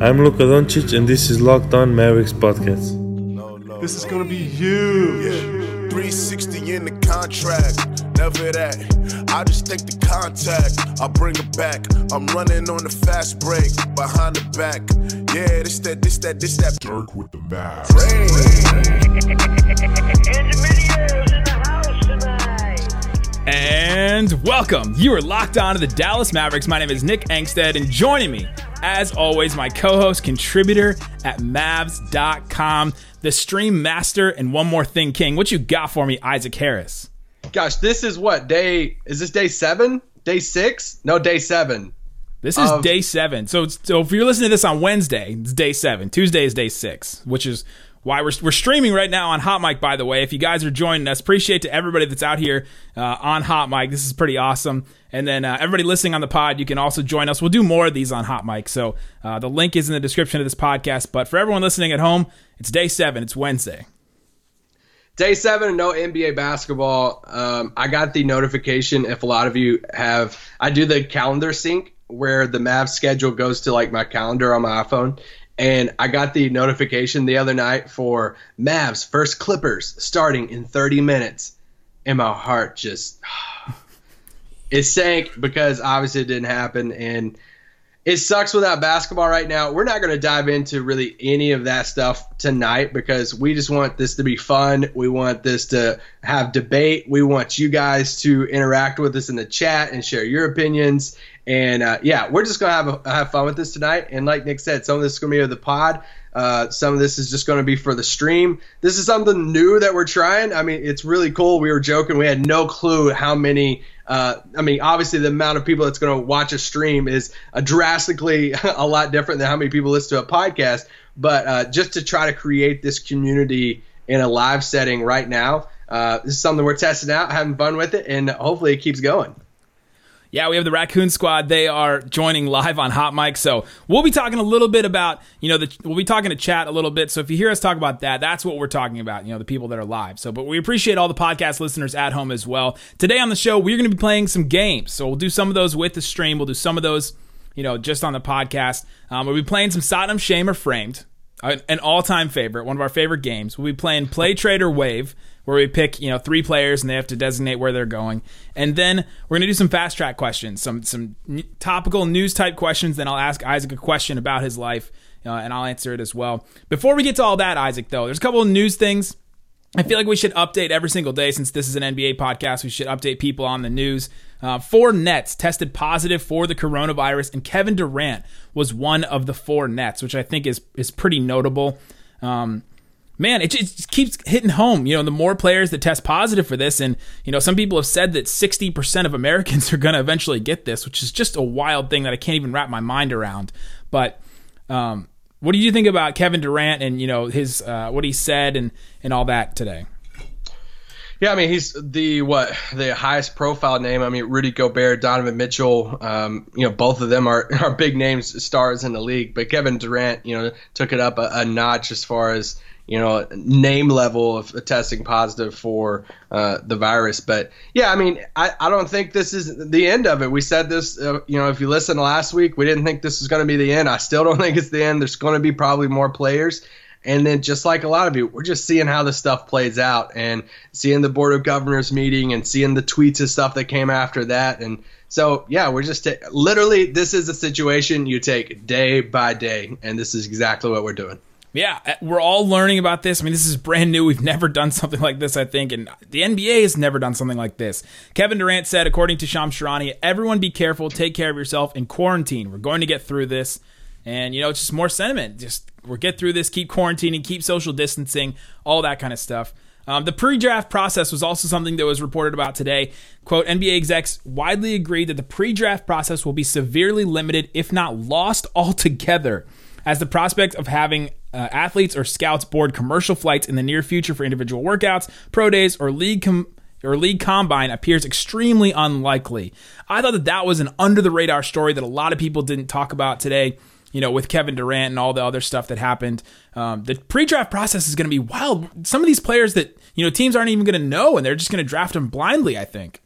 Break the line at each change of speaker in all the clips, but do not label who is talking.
I'm Luka Doncic, and this is Locked On Mavericks podcast.
This is gonna be huge.
Yeah. 360 in the contract, never that. I just take the contact, I bring it back. I'm running on the fast break, behind the back. Yeah, this that, this that, this that.
Dirk with the mask.
And welcome. You are locked on to the Dallas Mavericks. My name is Nick Angstadt, and joining me, as always, my co host, contributor at Mavs.com, the stream master, and one more thing, King. What you got for me, Isaac Harris?
Gosh, this is what day? Is this day seven? Day six? No, day seven.
This is day seven. So, so if you're listening to this on Wednesday, it's day seven. Tuesday is day six, which is why we're, we're streaming right now on Hot Mic, by the way. If you guys are joining us, appreciate to everybody that's out here uh, on Hot Mic. This is pretty awesome. And then uh, everybody listening on the pod, you can also join us. We'll do more of these on Hot Mic. So uh, the link is in the description of this podcast. But for everyone listening at home, it's day seven. It's Wednesday.
Day seven, no NBA basketball. Um, I got the notification. If a lot of you have, I do the calendar sync where the Mavs schedule goes to like my calendar on my iPhone, and I got the notification the other night for Mavs first Clippers starting in 30 minutes, and my heart just it sank because obviously it didn't happen, and it sucks without basketball right now. We're not going to dive into really any of that stuff tonight because we just want this to be fun. We want this to have debate. We want you guys to interact with us in the chat and share your opinions. And uh, yeah, we're just gonna have a, have fun with this tonight. And like Nick said, some of this is gonna be of the pod. Uh, some of this is just going to be for the stream. This is something new that we're trying. I mean, it's really cool. We were joking. We had no clue how many. Uh, I mean, obviously, the amount of people that's going to watch a stream is a drastically a lot different than how many people listen to a podcast. But uh, just to try to create this community in a live setting right now, uh, this is something we're testing out, having fun with it, and hopefully it keeps going.
Yeah, we have the Raccoon Squad. They are joining live on Hot Mic. So we'll be talking a little bit about, you know, the, we'll be talking to chat a little bit. So if you hear us talk about that, that's what we're talking about, you know, the people that are live. So, but we appreciate all the podcast listeners at home as well. Today on the show, we're going to be playing some games. So we'll do some of those with the stream. We'll do some of those, you know, just on the podcast. Um, we'll be playing some Satnam Shame or Framed, an all time favorite, one of our favorite games. We'll be playing Play Trader Wave where we pick you know three players and they have to designate where they're going, and then we're gonna do some fast track questions, some some topical news type questions. Then I'll ask Isaac a question about his life, uh, and I'll answer it as well. Before we get to all that, Isaac, though, there's a couple of news things. I feel like we should update every single day since this is an NBA podcast. We should update people on the news. Uh, four Nets tested positive for the coronavirus, and Kevin Durant was one of the four Nets, which I think is is pretty notable. Um, man, it just keeps hitting home. You know, the more players that test positive for this, and you know, some people have said that 60% of Americans are going to eventually get this, which is just a wild thing that I can't even wrap my mind around. But um, what do you think about Kevin Durant and you know his uh, what he said and and all that today?
Yeah, I mean he's the what the highest profile name. I mean Rudy Gobert, Donovan Mitchell. Um, you know both of them are are big names, stars in the league. But Kevin Durant, you know, took it up a, a notch as far as you know name level of testing positive for uh, the virus. But yeah, I mean, I, I don't think this is the end of it. We said this, uh, you know, if you listen last week, we didn't think this was going to be the end. I still don't think it's the end. There's going to be probably more players. And then, just like a lot of you, we're just seeing how this stuff plays out and seeing the board of governors meeting and seeing the tweets and stuff that came after that. And so, yeah, we're just ta- literally, this is a situation you take day by day. And this is exactly what we're doing.
Yeah, uh, we're all learning about this. I mean, this is brand new. We've never done something like this, I think, and the NBA has never done something like this. Kevin Durant said, according to Shams Charania, everyone be careful, take care of yourself in quarantine. We're going to get through this. And, you know, it's just more sentiment. Just we'll get through this, keep quarantining, keep social distancing, all that kind of stuff. Um, the pre-draft process was also something that was reported about today. Quote: NBA execs widely agreed that the pre-draft process will be severely limited, if not lost altogether, as the prospect of having uh, athletes or scouts board commercial flights in the near future for individual workouts, pro days, or league com- or league combine appears extremely unlikely. I thought that that was an under the radar story that a lot of people didn't talk about today. You know, with Kevin Durant and all the other stuff that happened, um, the pre-draft process is going to be wild. Some of these players that you know teams aren't even going to know, and they're just going to draft them blindly. I think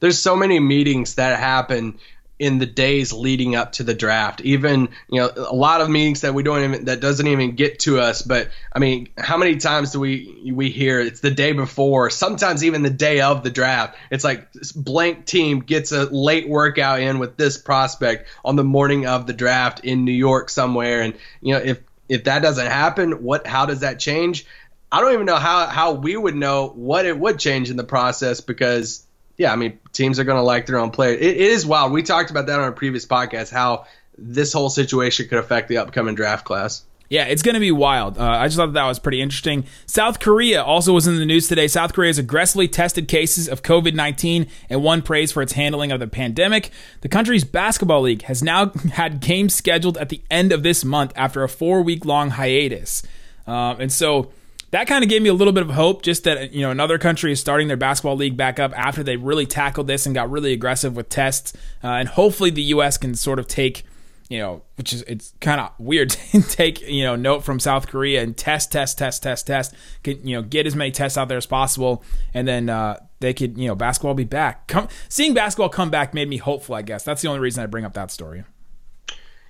there's so many meetings that happen in the days leading up to the draft. Even you know a lot of meetings that we don't even that doesn't even get to us. But I mean, how many times do we we hear it's the day before, sometimes even the day of the draft? It's like this blank team gets a late workout in with this prospect on the morning of the draft in New York somewhere, and you know if if that doesn't happen, what how does that change? I don't even know how how we would know what it would change in the process because yeah, I mean, teams are going to like their own player. It, it is wild. We talked about that on a previous podcast how this whole situation could affect the upcoming draft class.
Yeah, it's going to be wild. Uh, I just thought that was pretty interesting. South Korea also was in the news today. South Korea has aggressively tested cases of COVID 19 and won praise for its handling of the pandemic. The country's basketball league has now had games scheduled at the end of this month after a four week long hiatus. Um, and so that kind of gave me a little bit of hope just that you know another country is starting their basketball league back up after they really tackled this and got really aggressive with tests. Uh, and hopefully the us can sort of take you know which is it's kind of weird to take you know note from south korea and test test test test test get, you know get as many tests out there as possible. And then uh, they could you know basketball be back. Come seeing basketball come back made me hopeful i guess. That's the only reason i bring up that story.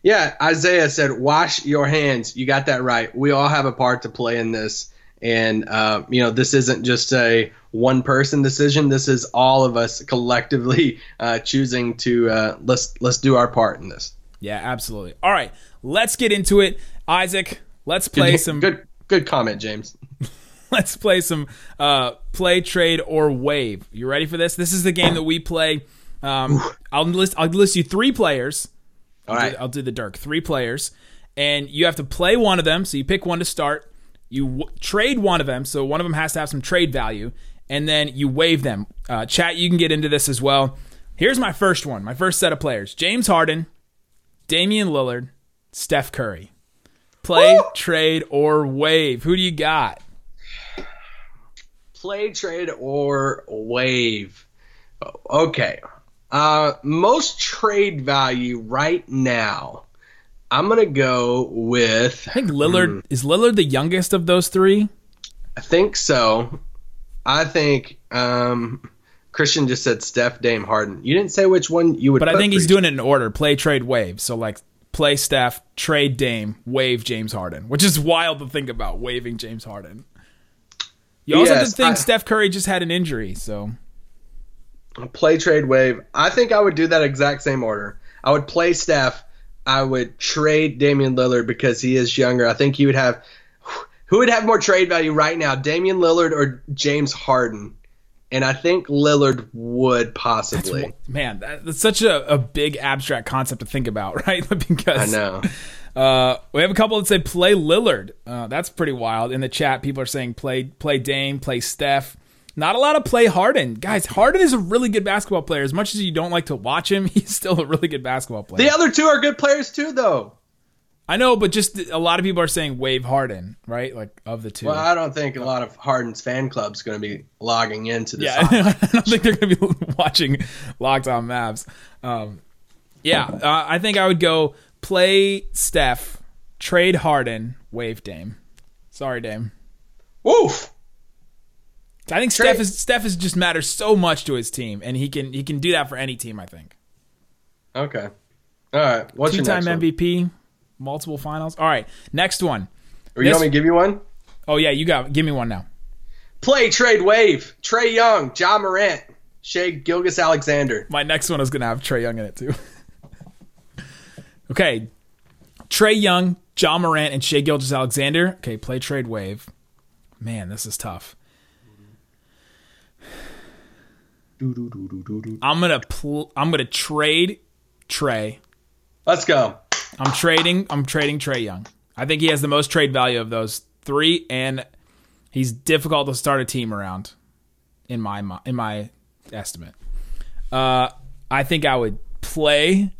Yeah isaiah said wash your hands. You got that right. We all have a part to play in this and uh, you know, this isn't just a one person decision. This is all of us collectively uh, choosing to uh, let's let's do our part in this.
Yeah, absolutely. All right, let's get into it, Isaac. Let's play
good,
some
good good comment, James.
let's play some uh, play, trade, or wave. You ready for this? This is the game that we play. Um, I'll list I'll list you three players.
All
I'll
right.
do, I'll do the Dirk. Three players, and you have to play one of them. So you pick one to start. You w- trade one of them, so one of them has to have some trade value, and then you waive them. Uh, chat, you can get into this as well. Here's my first one, my first set of players: James Harden, Damian Lillard, Steph Curry. Play, trade, or wave. Who do you got?
Play, trade, or wave. Okay. Uh, most trade value right now. I'm gonna go with.
I think Lillard is Lillard the youngest of those three.
I think so. I think um, Christian just said Steph, Dame, Harden. You didn't say which one you would.
But I think he's doing it in order: play, trade, wave. So like play Steph, trade Dame, wave James Harden, which is wild to think about waving James Harden. You also have
Yes,
to think
I-
Steph Curry just had an injury, so
play trade wave. I think I would do that exact same order. I would play Steph. I would trade Damian Lillard because he is younger. I think you would have. Who would have more trade value right now, Damian Lillard or James Harden? And I think Lillard would possibly.
man, that's such a, a big abstract concept to think about, right? Because I
know.
Uh, we have a couple that say play Lillard. Uh, that's pretty wild. In the chat, people are saying play play Dame, play Steph. Not a lot of play Harden, guys. Harden is a really good basketball player. As much as you don't like to watch him, he's still a really good basketball player.
The other two are good players too, though.
I know, but just a lot of people are saying wave Harden, right? Like of the two.
Well, I don't think a lot of Harden's fan club's going to be logging into this.
yeah, I don't think they're going to be watching Locked On Mavs. Um, yeah, uh, I think I would go play Steph, trade Harden, wave Dame. Sorry, Dame.
Woof.
I think
Trade-
Steph is Steph is just matters so much to his team, and he can he can do that for any team. I think
Okay. All right. What's your
two-time
next one?
MVP, multiple finals. All right, next one.
Or you
This-
want me to give you one?
Oh yeah, you got. Give me one now.
Play trade wave. Trae Young, Ja Morant, Shai Gilgeous Alexander.
My next one is gonna have Trae Young in it too. okay, Trae Young, Ja Morant, and Shai Gilgeous Alexander. Okay, play trade wave. Man, this is tough. I'm gonna pl- I'm gonna trade Trae.
Let's go.
I'm trading. I'm trading Trae Young. I think he has the most trade value of those three, and he's difficult to start a team around. In my in my estimate, uh, I think I would play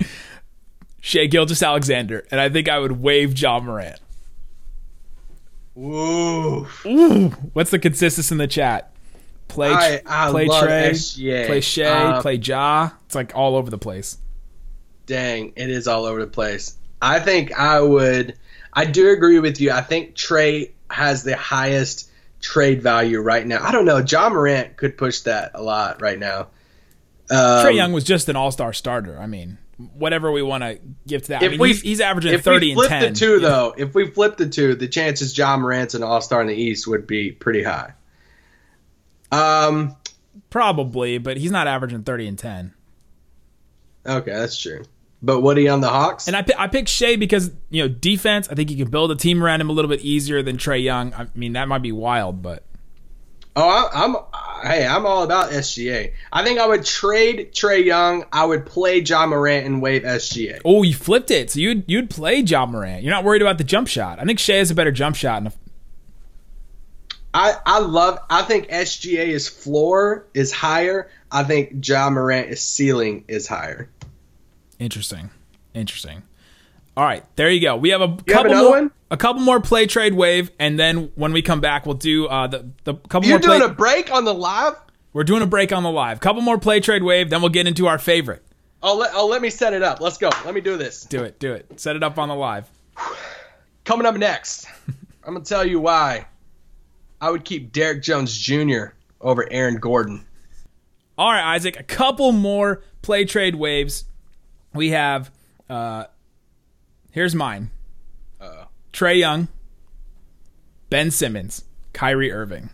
Shai Gilgeous Alexander, and I think I would waive Ja Morant.
Ooh.
What's the consensus in the chat? Play,
I- I
play Trae,
SGA.
play Shai,
Uh,
play Ja. It's like all over the place.
Dang, it is all over the place. I think I would. I do agree with you. I think Trae has the highest trade value right now. I don't know. Ja Morant could push that a lot right now. Um,
Trae Young was just an all star starter. I mean, whatever we want to give to that. I
If
mean,
we
he's, he's averaging
if
30
we
and
flip
10.
the two, though, if we flip the two, the chances Ja Morant's an All Star in the East would be pretty high. Um.
Probably, but he's not averaging 30 and 10.
Okay, that's true. But what Woody on the Hawks.
And I, I picked Shai because, you know, defense, I think you can build a team around him a little bit easier than Trae Young. I mean, that might be wild, but
oh, I, I'm. Hey, I'm all about SGA. I think I would trade Trae Young. I would play Ja Morant and waive SGA.
oh, you flipped it. So you'd you'd play Ja Morant. You're not worried about the jump shot. I think Shai has a better jump shot. And
I, I love. I think SGA's floor is higher. I think Ja Morant's ceiling is higher.
Interesting. Interesting. All right, there you go. We have a
have
couple
another
more,
one?
a couple more play trade wave, and then when we come back, we'll do uh, the the couple
You're
more. Play,
doing a break on the live.
we're doing a break on the live. Couple more play trade wave, then we'll get into our favorite.
Oh, let, oh, let me set it up. Let's go. Let me do this.
Do it, do it. Set it up on the live.
Coming up next, I'm gonna tell you why I would keep Derrick Jones Jr. over Aaron Gordon.
All right, Isaac. A couple more play trade waves. We have. Uh, here's mine. Uh Trae Young, Ben Simmons, Kyrie Irving.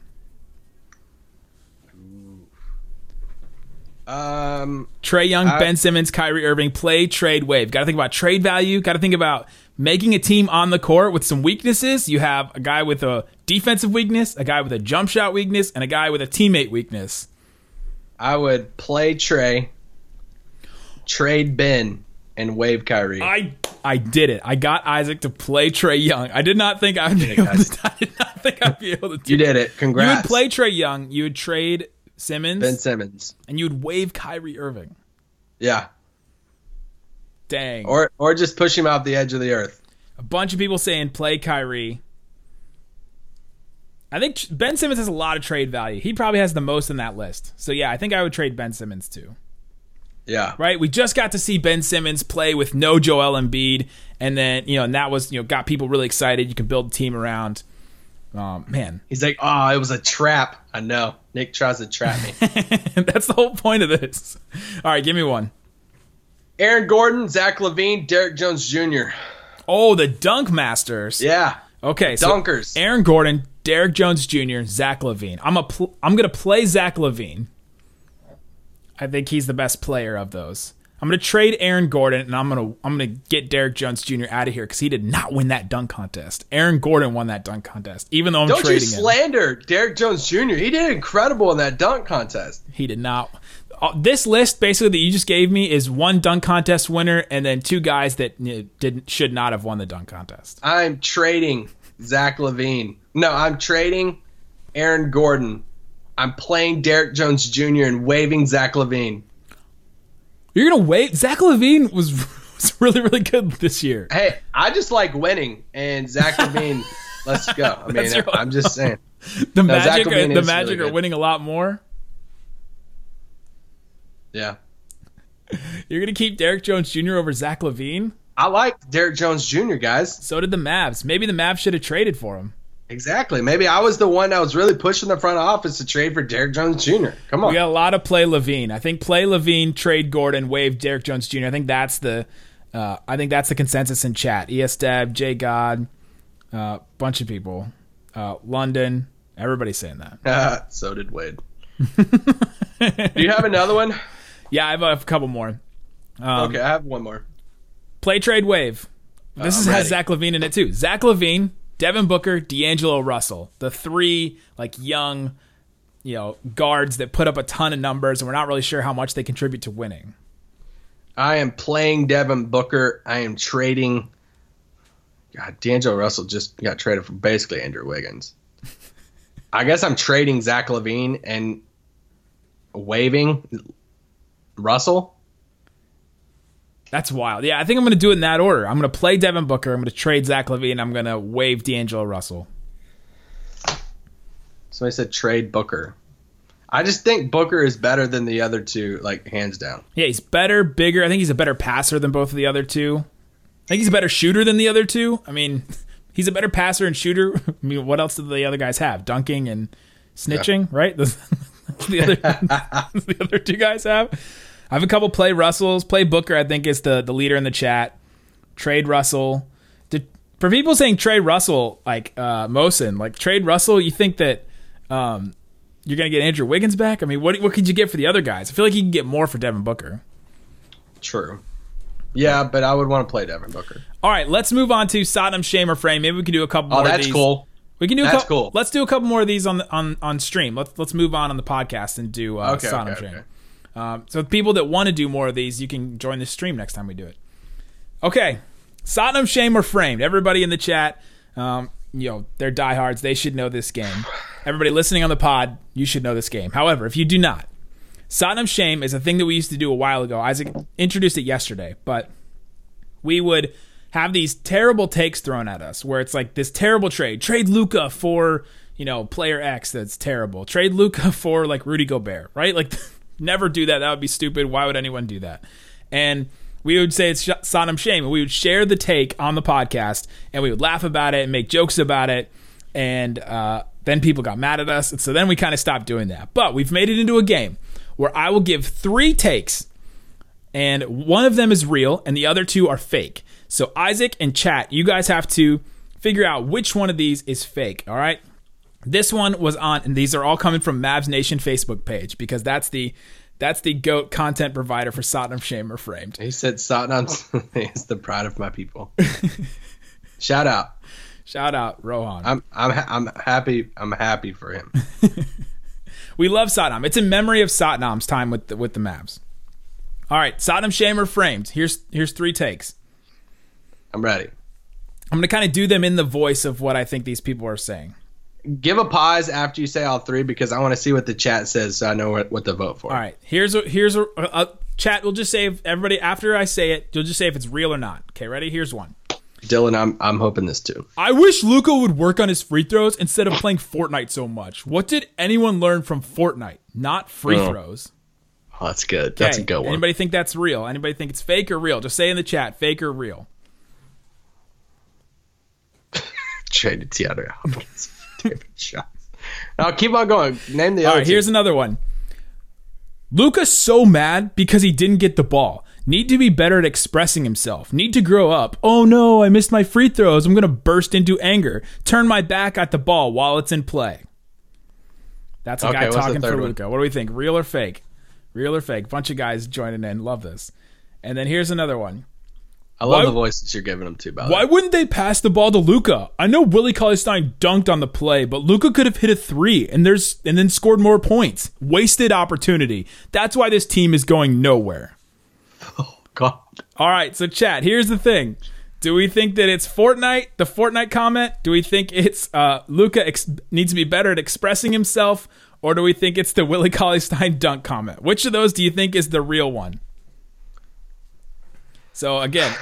Um,
Trae Young,
I-
Ben Simmons, Kyrie Irving, play trade wave. Got to think about trade value. Got to think about making a team on the court with some weaknesses. You have a guy with a defensive weakness, a guy with a jump shot weakness, and a guy with a teammate weakness.
I would play Trae, trade Ben, and wave Kyrie.
I I did it. I got Isaac to play Trae Young. I did not think I would be able to. I did not think I'd be able to. Do
you did it. Congrats.
You would play Trae Young. You would trade Simmons,
Ben Simmons.
and you would waive Kyrie Irving.
Yeah.
Dang.
Or or just push him off the edge of the earth.
a bunch of people saying play Kyrie. I think Ben Simmons has a lot of trade value. He probably has the most in that list. So yeah, I think I would trade Ben Simmons too.
Yeah.
Right? We just got to see Ben Simmons play with no Joel Embiid, and then you know, and that was you know got people really excited. You can build a team around. Um, man,
He's like, oh, it was a trap. I know. Nick tries to trap me.
that's the whole point of this. All right, give me one.
Aaron Gordon, Zach LaVine, Derrick Jones Jr.
Oh, the Dunk Masters.
Yeah.
Okay, so
Dunkers.
Aaron Gordon, Derrick Jones Jr., Zach LaVine. I'm a pl- I'm gonna play Zach LaVine. I think he's the best player of those. I'm gonna trade Aaron Gordon, and I'm gonna I'm gonna get Derrick Jones Jr. out of here because he did not win that dunk contest. Aaron Gordon won that dunk contest, even though I'm
Don't you
trading him.
slander Derrick Jones Jr. He did incredible in that dunk contest.
He did not. Uh, This list basically that you just gave me is one dunk contest winner and then two guys that didn't should not have won the dunk contest.
I'm trading Zach LaVine. No, I'm trading Aaron Gordon. I'm playing Derrick Jones Jr. and waving Zach LaVine.
You're gonna wait. Zach LaVine was was really really good this year.
Hey, I just like winning, and Zach LaVine. let's go. I mean,
your-
I'm just saying.
The
No,
Magic, are, the Magic
really
are winning a lot more.
Yeah,
You're gonna keep Derrick Jones Jr. over Zach LaVine.
I like Derrick Jones Jr. Guys,
So did the Mavs. Maybe the Mavs should have traded for him.
Exactly. Maybe I was the one that was really pushing the front office to trade for Derrick Jones Jr. Come on.
We got a lot of play LaVine. I think play LaVine, trade Gordon, waive Derrick Jones Jr. I think that's the, uh, I think that's the consensus in chat. ESDab, J God, uh, bunch of people, uh, London, everybody's saying that.
so did Wade. Do you have another one?
Yeah, I have a couple more. Um,
okay, I have one more.
Play trade wave. This is, has. Zach LaVine in it too. Zach LaVine, Devin Booker, D'Angelo Russell, the three like young, you know, guards that put up a ton of numbers, and we're not really sure how much they contribute to winning.
I am playing Devin Booker. I am trading. God, D'Angelo Russell just got traded for basically Andrew Wiggins. I guess I'm trading Zach LaVine and waving Russell.
That's wild. Yeah, I think I'm going to do it in that order. I'm going to play Devin Booker. I'm going to trade Zach LaVine. I'm going to waive D'Angelo Russell.
So I said trade Booker. I just think Booker is better than the other two, like hands down.
Yeah, he's better, bigger. I think he's a better passer than both of the other two. I think he's a better shooter than the other two. I mean, he's a better passer and shooter. I mean, what else do the other guys have? Dunking and snitching, right? the other the other two guys have. I have a couple play Russells. Play Booker, I think, is the, the leader in the chat. Trade Russell. Did, for people saying trade Russell, like uh, Mosin, like trade Russell, you think that um, you're going to get Andrew Wiggins back? I mean, what what could you get for the other guys? I feel like you can get more for Devin Booker.
True. Yeah, but I would want to play Devin Booker.
All right, let's move on to Satnam Shame or Frame. Maybe we can do a couple
Oh,
more of
that's
these.
cool.
We can do a
That's
couple.
cool.
Let's do a couple more of these on on on stream. Let's let's move on on the podcast and do uh,
Okay,
Satnam
okay,
Shame.
okay.
Um, so people that want to do more of these, you can join the stream next time we do it. Okay, Satnam Shame or Framed. Everybody in the chat, um, you know, they're diehards. They should know this game. Everybody listening on the pod, you should know this game. However, if you do not, Satnam Shame is a thing that we used to do a while ago. Isaac introduced it yesterday, but we would have these terrible takes thrown at us where it's like this terrible trade. Trade Luka for, you know, player X that's terrible. Trade Luka for like Rudy Gobert, right? Like never do that. That would be stupid. Why would anyone do that? And we would say it's Satnam Shame. And we would share the take on the podcast and we would laugh about it and make jokes about it. And uh, then people got mad at us. And so then we kind of stopped doing that. But we've made it into a game where I will give three takes and one of them is real and the other two are fake. So Isaac and chat, you guys have to figure out which one of these is fake, all right? This one was on and these are all coming from Mavs Nation Facebook page because that's the that's the goat content provider for Satnam Shame Framed.
He said Satnam is the pride of my people. Shout out.
Shout out Rohan.
I'm I'm ha- I'm happy. I'm happy for him.
we love Satnam. It's in memory of Satnam's time with the, with the Mavs. All right, Satnam Shame Framed. Here's here's three takes.
I'm ready.
I'm going to kind of do them in the voice of what I think these people are saying.
Give a pause after you say all three because I want to see what the chat says so I know what, what to vote for.
All right, here's a here's a, a, a chat. We'll just say if everybody after I say it, you'll just say if it's real or not. Okay, ready? Here's one.
Dylan, I'm I'm hoping this too.
I wish Luka would work on his free throws instead of playing Fortnite so much. What did anyone learn from Fortnite? Not free
Oh.
throws.
Oh, that's good. That's a good one.
Anybody think that's real? Anybody think it's fake or real? Just say in the chat, fake or real.
Traded DeAndre Hopkins. Shots. Now keep on going. Name the
All
other
right, here's another one. Luka's so mad because he didn't get the ball. Need to be better at expressing himself. Need to grow up. Oh no, I missed my free throws. I'm going to burst into anger. Turn my back at the ball while it's in play. That's a
Okay,
guy talking for? Luka. What do we think? Real or fake? Real or fake? Bunch of guys joining in. Love this. And then here's another one.
I love
why-
the voices you're giving them to. By the
Why
way,
wouldn't they pass the ball to Luka? I know Willie Cauley Stein dunked on the play, but Luka could have hit a three and there's and then scored more points. Wasted opportunity. That's why this team is going nowhere.
Oh God.
All right, so chat. Here's the thing: Do we think that it's Fortnite, the Fortnite comment? Do we think it's uh, Luka ex- needs to be better at expressing himself, or do we think it's the Willie Cauley Stein dunk comment? Which of those do you think is the real one? So again,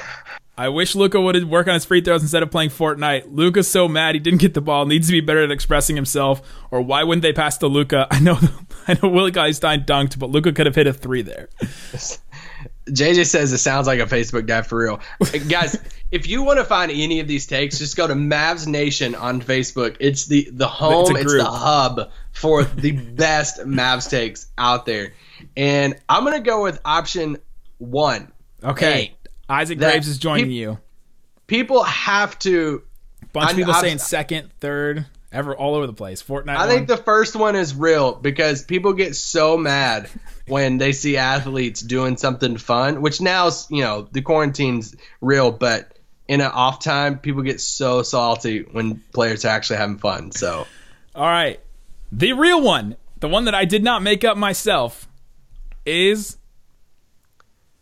I wish Luka would work on his free throws instead of playing Fortnite. Luka's so mad he didn't get the ball. Needs to be better at expressing himself. Or why wouldn't they pass to Luka? I know, I know Willie Cauley Stein dunked, but Luca could have hit a three there.
JJ says it sounds like a Facebook guy for real. Guys, if you want to find any of these takes, just go to Mavs Nation on Facebook. It's the the home, it's,
group.
the hub for the best Mavs takes out there. And I'm gonna go with option one.
Okay,
Hey,
Isaac Graves is joining
peop-
you.
People have to.
bunch of people
I've-
saying second, third, ever all over the place. Fortnite.
I think the first one is real because people get so mad when they see athletes doing something fun, which now's, you know, the quarantine's real, but in an off time, people get so salty when players are actually having fun. So,
all right, the real one, the one that I did not make up myself, is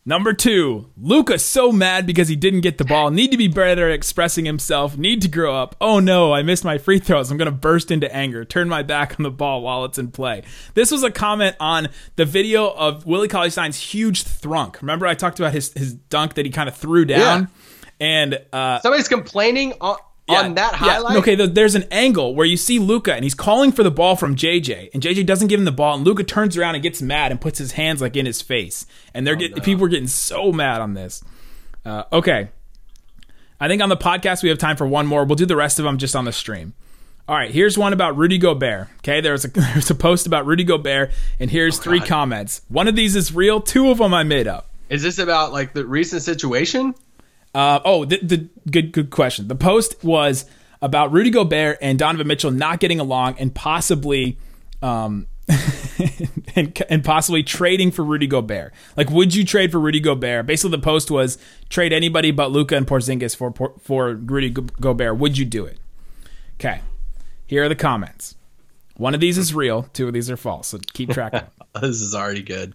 number two. Luka's so mad because he didn't get the ball. Need to be better at expressing himself. Need to grow up. Oh no, I missed my free throws. I'm gonna burst into anger. Turn my back on the ball while it's in play. This was a comment on the video of Willie Cauley Stein's huge thrunk. Remember I talked about his his dunk that he kind of threw down. And uh,
somebody's complaining on, on that
yeah.
highlight.
Okay, there's an angle where you see Luka and he's calling for the ball from JJ, and JJ doesn't give him the ball, and Luka turns around and gets mad and puts his hands like in his face, and they're getting people are getting so mad on this. Uh, okay, I think on the podcast we have time for one more. We'll do the rest of them just on the stream. All right, here's one about Rudy Gobert. Okay, there's a there's a post about Rudy Gobert, and here's three comments. One of these is real. Two of them I made up.
Is this about like the recent situation?
Uh, oh, the, the good good question. The post was about Rudy Gobert and Donovan Mitchell not getting along and possibly um and, and possibly trading for Rudy Gobert. Like, would you trade for Rudy Gobert? Basically, the post was trade anybody but Luka and Porzingis for for Rudy Gobert. Would you do it? Okay, here are the comments. One of these is real. Two of these are false. So keep track. of them.
This is already good.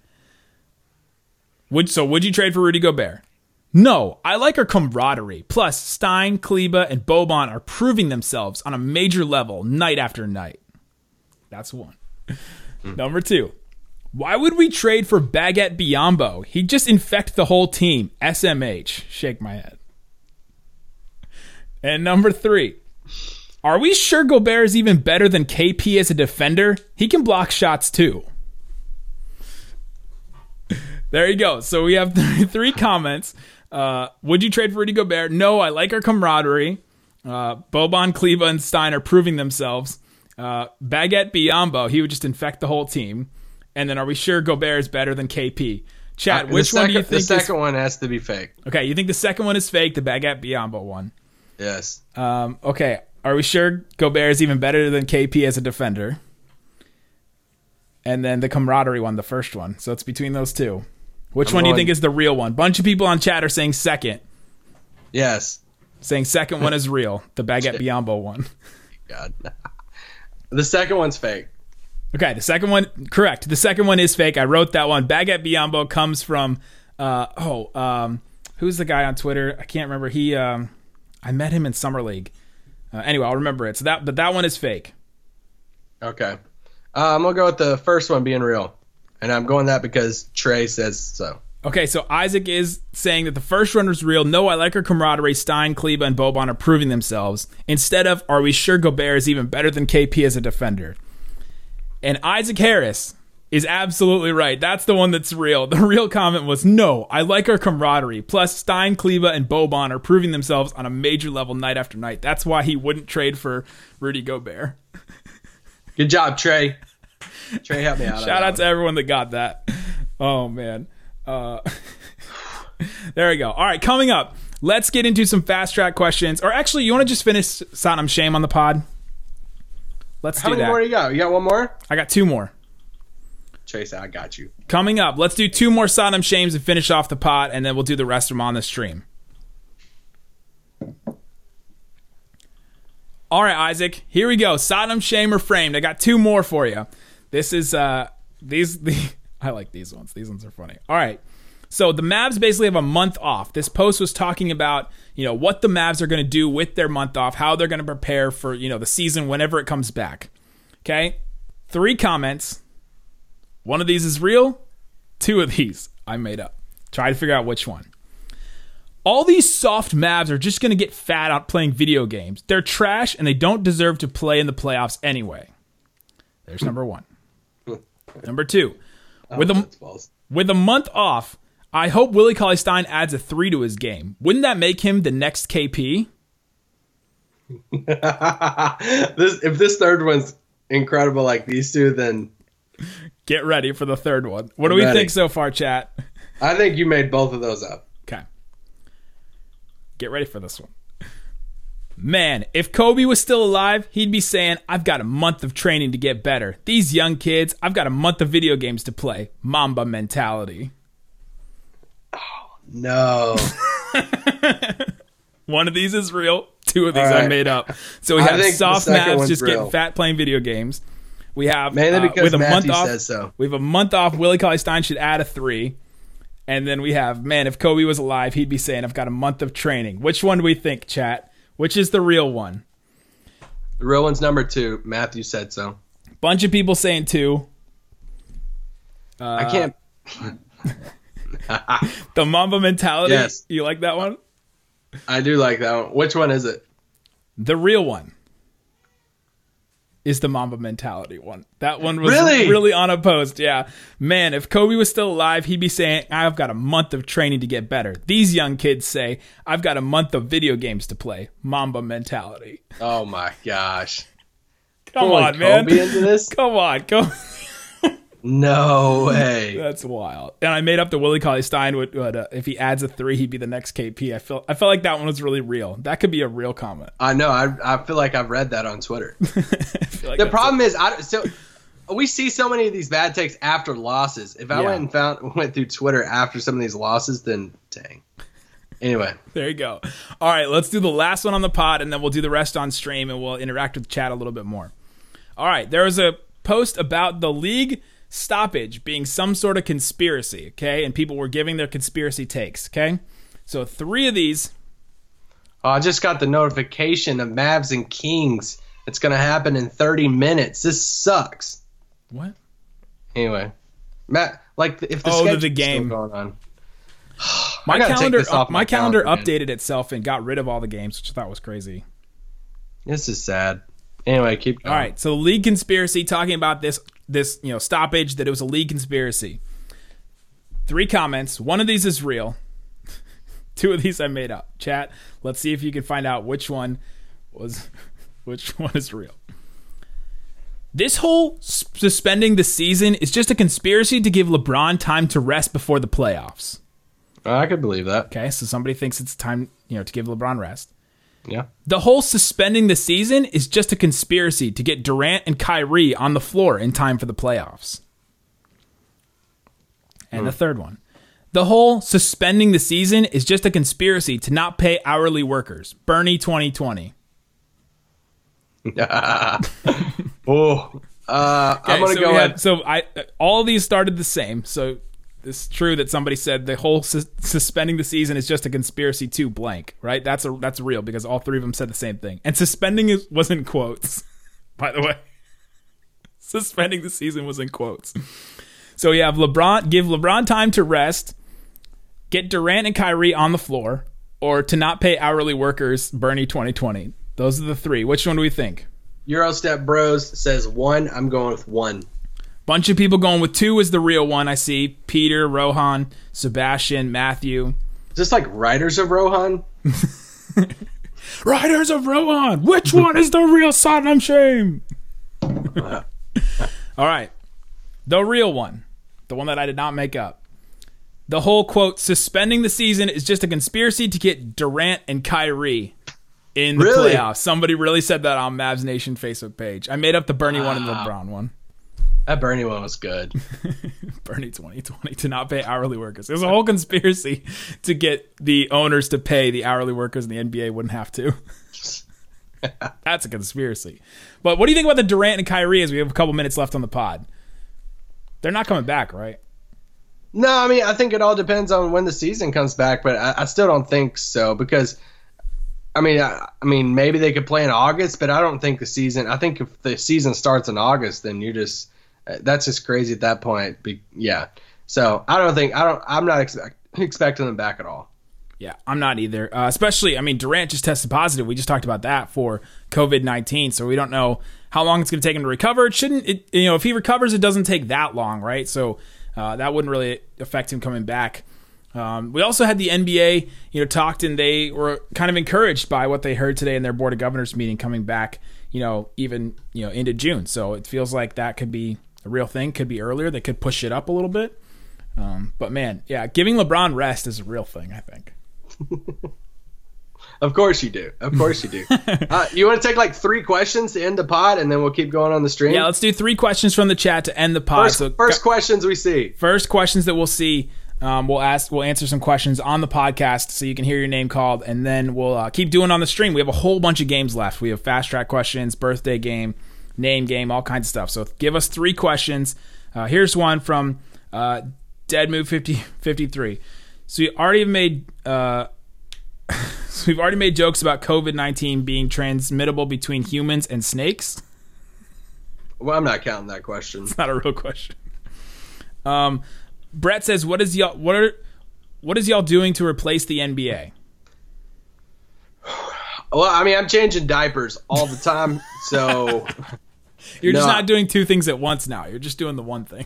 Would so? Would you trade for Rudy Gobert? No, I like our camaraderie. Plus, Stein, Kleber, and Boban are proving themselves on a major level night after night. That's one. Hmm. Number two. Why would we trade for Baguette Biyombo? He'd just infect the whole team. SMH. Shake my head. And number three. Are we sure Gobert is even better than KP as a defender? He can block shots too. There you go. So we have three, comments. Uh, would you trade for Rudy Gobert? No, I like our camaraderie. Uh, Boban, Kleber, and Stein are proving themselves. Uh, Baguette Biyombo, he would just infect the whole team. And then are we sure Gobert is better than KP? Chat,
Uh,
which one do you think
The
is
second one has to be fake.
Okay, you think the second one is fake, the Baguette Biyombo one.
Yes.
Um, okay, are we sure Gobert is even better than KP as a defender? And then the camaraderie one, the first one. So it's between those two. Which
I'm
one do you think is the real one? Bunch of people on chat are saying second.
Yes.
Saying second one is real, the Baguette Biyombo one.
God. the second one's fake.
Okay, the second one, correct. The second one is fake. I wrote that one. Baguette Biyombo comes from, uh, oh, um, who's the guy on Twitter? I can't remember. He, um, I met him in Summer League. Uh, anyway, I'll remember it. So that, but that one is fake.
Okay. Uh, I'm gonna go with the first one being real, and I'm going that because Trey says so.
Okay, so Isaac is saying that the first runner is real. No, I like our camaraderie. Stein, Kleber, and Boban are proving themselves. Instead of, are we sure Gobert is even better than KP as a defender? And Isaac Harris is absolutely right. That's the one that's real. The real comment was, no, I like our camaraderie. Plus, Stein, Kleber, and Boban are proving themselves on a major level night after night. That's why he wouldn't trade for Rudy Gobert.
Good job, Trey. Trey, help me out.
Shout out to everyone that got that. Oh man. Uh, there we go. All right, coming up, let's get into some fast track questions. Or actually, you want to just finish Satnam Shame on the pod? Let's
How
do
many
that.
more do you got? You got one more?
I got two more.
Chase, I got you.
Coming up, let's do two more Satnam Shames and finish off the pot, and then we'll do the rest of them on the stream. All right, Isaac, here we go. Satnam Shame or Framed. I got two more for you. This is uh these the I like these ones. These ones are funny. All right. So the Mavs basically have a month off. This post was talking about, you know, what the Mavs are going to do with their month off, how they're going to prepare for, you know, the season whenever it comes back. Okay? Three comments. One of these is real. Two of these I made up. Try to figure out which one. All these soft Mavs are just going to get fat out playing video games. They're trash and they don't deserve to play in the playoffs anyway. There's number one. Number two, oh, with a with a month off, I hope Willie Cauley Stein adds a three to his game. Wouldn't that make him the next KP?
this if this third one's incredible like these two, then
Get ready for the third one. What do we
Ready.
think so far, chat?
I think you made both of those up.
Okay. Get ready for this one. Man, if Kobe was still alive, he'd be saying, I've got a month of training to get better. These young kids, I've got a month of video games to play. Mamba mentality.
Oh, no.
One of these is real. Two of these
All
I made up. So we
I
have soft
one's
just
real.
getting fat playing video games. We have
Mainly
uh, with a
Matthew
month off.
so.
We have a month off. Willie Cauley Stein should add a three. And then we have, man, if Kobe was alive, he'd be saying, I've got a month of training. Which one do we think, chat? Which is the real one?
The real one's number two. Matthew said so.
Bunch of people saying two.
I can't.
Uh, the Mamba mentality.
Yes.
You like that one?
I do like that one. Which one is it?
The real one is the Mamba mentality one. That one was
Really?
really unopposed. Yeah. Man, if Kobe was still alive, he'd be saying, I've got a month of training to get better. These young kids say, I've got a month of video games to play. Mamba mentality.
Oh my gosh.
Come
pulling
on, man.
Kobe into this?
Come on, come.
No way.
That's wild. And I made up the Willie Cauley Stein would, would uh, if he adds a three, he'd be the next KP. I feel I felt like that one was really real. That could be a real comment.
I know. I, I feel like I've read that on Twitter.
Like
the problem is, I so we see so many of these bad takes after losses. If I
Yeah.
went and found went through Twitter after some of these losses, then dang. Anyway,
There you go. All right, let's do the last one on the pod, and then we'll do the rest on stream, and we'll interact with the chat a little bit more. All right, there was a post about the league stoppage being some sort of conspiracy, okay? And people were giving their conspiracy takes, okay? So three of these,
oh, I just got the notification of Mavs and Kings. It's gonna happen in 30 minutes. This sucks.
what?
Anyway, Matt, like if the
Oh, the- the
still
game.
going on.
My calendar, my,
my
calendar,
calendar,
updated itself and got rid of all the games, which I thought was crazy.
This is sad. Anyway, keep going.
All right, so league conspiracy talking about this this you know stoppage that it was a league conspiracy. Three comments. One of these is real. Two of these I made up. Chat. Let's see if you can find out which one was which one is real. This whole suspending the season is just a conspiracy to give LeBron time to rest before the playoffs.
I could believe that.
Okay, so somebody thinks it's time, you know, to give LeBron rest.
Yeah.
The whole suspending the season is just a conspiracy to get Durant and Kyrie on the floor in time for the playoffs. And the third one. The whole suspending the season is just a conspiracy to not pay hourly workers. Bernie 2020.
Oh, uh, I'm gonna
so
go ahead.
had- so I all of these started the same. So it's true that somebody said the whole sus- suspending the season is just a conspiracy to blank, right? That's a that's real because all three of them said the same thing. And suspending is, was in quotes, by the way. suspending the season was in quotes. So you have LeBron give LeBron time to rest, get Durant and Kyrie on the floor, or to not pay hourly workers. Bernie 2020. Those are the three. Which one do we think?
Eurostep Bros says one. I'm going with one.
Bunch of people going with two is the real one. I see Peter, Rohan, Sebastian, Matthew.
Is this like Riders of Rohan?
Riders of Rohan. Which one is the real Satnam Shame? All right, the real one, the one that I did not make up. The whole quote suspending the season is just a conspiracy to get Durant and Kyrie in the
Really?
playoffs. Somebody really said that on Mavs Nation Facebook page. I made up the Bernie one and the LeBron one.
That Bernie one was good.
Bernie 2020 to not pay hourly workers. There's a whole conspiracy to get the owners to pay the hourly workers and the NBA wouldn't have to. That's a conspiracy. But what do you think about the Durant and Kyrie as we have a couple minutes left on the pod? They're not coming back, right?
No, I mean I think it all depends on when the season comes back, but I, I still don't think so because, I mean, I, I mean maybe they could play in August, but I don't think the season. I think if the season starts in August, then you're just that's just crazy at that point. Be, yeah, so I don't think I don't. I'm not expect, expecting them back at all.
Yeah, I'm not either. Uh, especially, I mean, Durant just tested positive. We just talked about that for COVID 19, so we don't know how long it's going to take him to recover. It shouldn't, it, you know, if he recovers, it doesn't take that long, right? So uh, that wouldn't really affect him coming back. Um, we also had the NBA, you know, talked and they were kind of encouraged by what they heard today in their board of governors meeting coming back, you know, even, you know, into June. So it feels like that could be a real thing, could be earlier. They could push it up a little bit. Um, but man, yeah, giving LeBron rest is a real thing, I think.
Of course you do. Of course you do. uh, you want to take like three questions to end the pod, and then we'll keep going on the stream.
Yeah, let's do three questions from the chat to end the pod.
first,
so,
first questions we see.
first questions that we'll see. Um, we'll ask, we'll answer some questions on the podcast so you can hear your name called, and then we'll uh, keep doing on the stream. We have a whole bunch of games left. We have fast track questions, birthday game, name game, all kinds of stuff. So give us three questions. Uh, here's one from uh, Dead Move 50, 53. So you already have made. Uh, so we've already made jokes about COVID nineteen being transmittable between humans and snakes.
Well, I'm not counting that question.
It's not a real question. Um, Brett says, "What is y'all? What are what is y'all doing to replace the NBA?"
Well, I mean, I'm changing diapers all the time, so
You're just not doing two things at once now. You're just doing the one thing.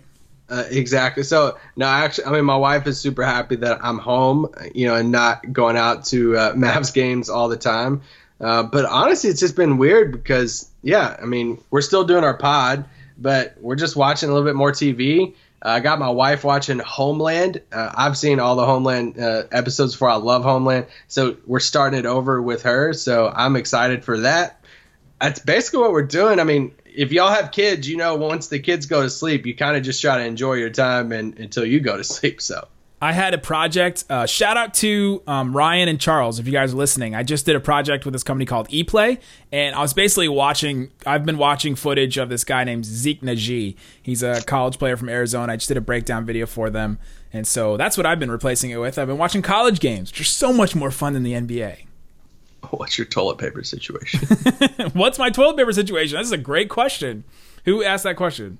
uh, exactly. So no, actually, I mean, my wife is super happy that I'm home, you know, and not going out to uh, Mavs games all the time. Uh, but honestly, it's just been weird because, yeah, I mean, we're still doing our pod, but we're just watching a little bit more TV. Uh, I got my wife watching Homeland. Uh, I've seen all the Homeland uh, episodes before. I love Homeland, so we're starting it over with her. So I'm excited for that. That's basically what we're doing. I mean, if y'all have kids, you know, once the kids go to sleep, you kind of just try to enjoy your time and until you go to sleep. So
I had a project. Uh, shout out to um, Ryan and Charles, if you guys are listening. I just did a project with this company called ePlay, and I was basically watching. I've been watching footage of this guy named Zeke Nnaji. He's a college player from Arizona. I just did a breakdown video for them, and so that's what I've been replacing it with. I've been watching college games, which are so much more fun than the NBA.
what's your toilet paper situation?
What's my toilet paper situation? This is a great question. Who asked that question?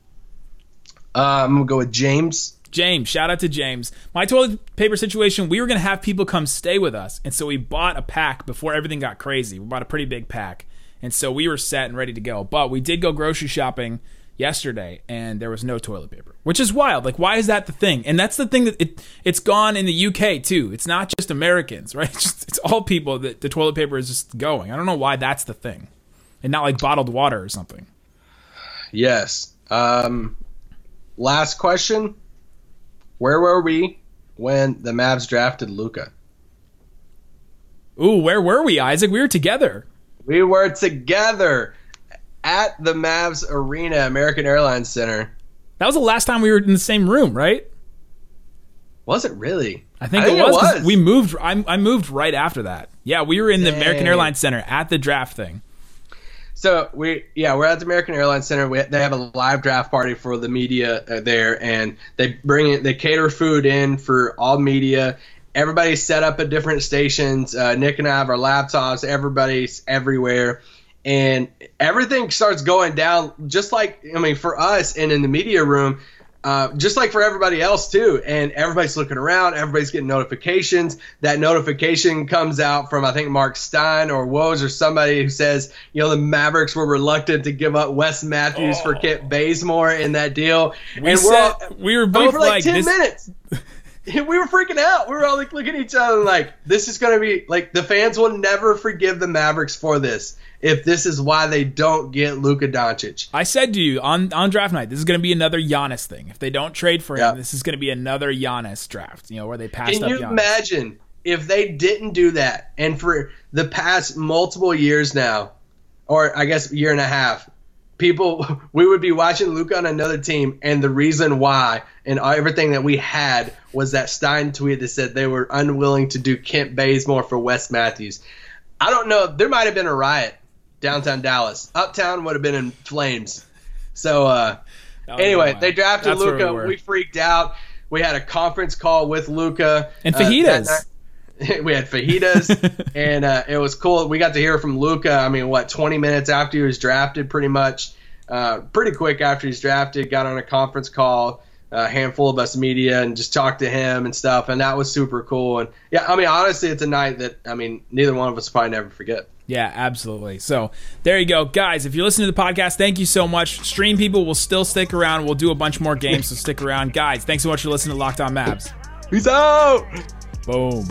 uh, I'm gonna go with James.
James, shout out to James. My toilet paper situation, we were going to have people come stay with us. And so we bought a pack before everything got crazy. We bought a pretty big pack. And so we were set and ready to go. But we did go grocery shopping yesterday and there was no toilet paper, which is wild. Like, why is that the thing? And that's the thing that it, it's gone in the UK too. It's not just Americans, right? It's, just, it's all people that the toilet paper is just going. I don't know why that's the thing and not like bottled water or something.
Yes. Um, last question. Where were we when the Mavs drafted Luka?
Ooh, where were we, Isaac? We were together.
We were together at the Mavs Arena, American Airlines Center.
That was the last time we were in the same room, right?
Was it really?
I think,
I think
it, was,
it was.
We moved. I, I moved right after that. Yeah, we were in the American Airlines Center at the draft thing.
So we, yeah, we're at the American Airlines Center. We, they have a live draft party for the media uh, there, and they bring it. They cater food in for all media. Everybody's set up at different stations. Uh, Nick and I have our laptops. Everybody's everywhere, and everything starts going down. Just like I mean, for us and in the media room, uh, just like for everybody else too. And everybody's looking around. Everybody's getting notifications. That notification comes out from I think Marc Stein or Woj or somebody who says, you know, the Mavericks were reluctant to give up Wes Matthews for Kent Bazemore in that deal.
We
and
said-
we're
we were
I mean,
both
like,
like,
ten
this-
minutes. we were freaking out. We were all like looking at each other like, this is gonna be like the fans will never forgive the Mavericks for this if this is why they don't get Luka Doncic.
I said to you on on draft night, this is going to be another Giannis thing. If they don't trade for him,
Yeah.
this is going to be another Giannis draft. You know, where they passed
Can
up
you
Giannis.
imagine if they didn't do that and for the past multiple years now, or I guess year and a half, people we would be watching Luka on another team, and the reason why and everything that we had was that Stein tweet that said they were unwilling to do Kent Bazemore for Wes Matthews. I don't know. There might have been a riot downtown Dallas. Uptown would have been in flames. So uh, anyway, they drafted Luka.
we
We, freaked out. We had a conference call with Luka
And fajitas.
we had fajitas, and uh, it was cool. We got to hear from Luka. I mean, what, 20 minutes after he was drafted, pretty much. Uh, pretty quick after he's drafted, got on a conference call, a handful of us media, and just talked to him and stuff. And that was super cool. And yeah, I mean, honestly, it's a night that I mean, neither one of us will probably never forget.
Yeah, absolutely. So there you go, guys. If you're listening to the podcast, thank you so much. Stream people will still stick around. We'll do a bunch more games, so stick around, guys. Thanks so much for listening to Locked On Mavs.
Peace out.
Boom.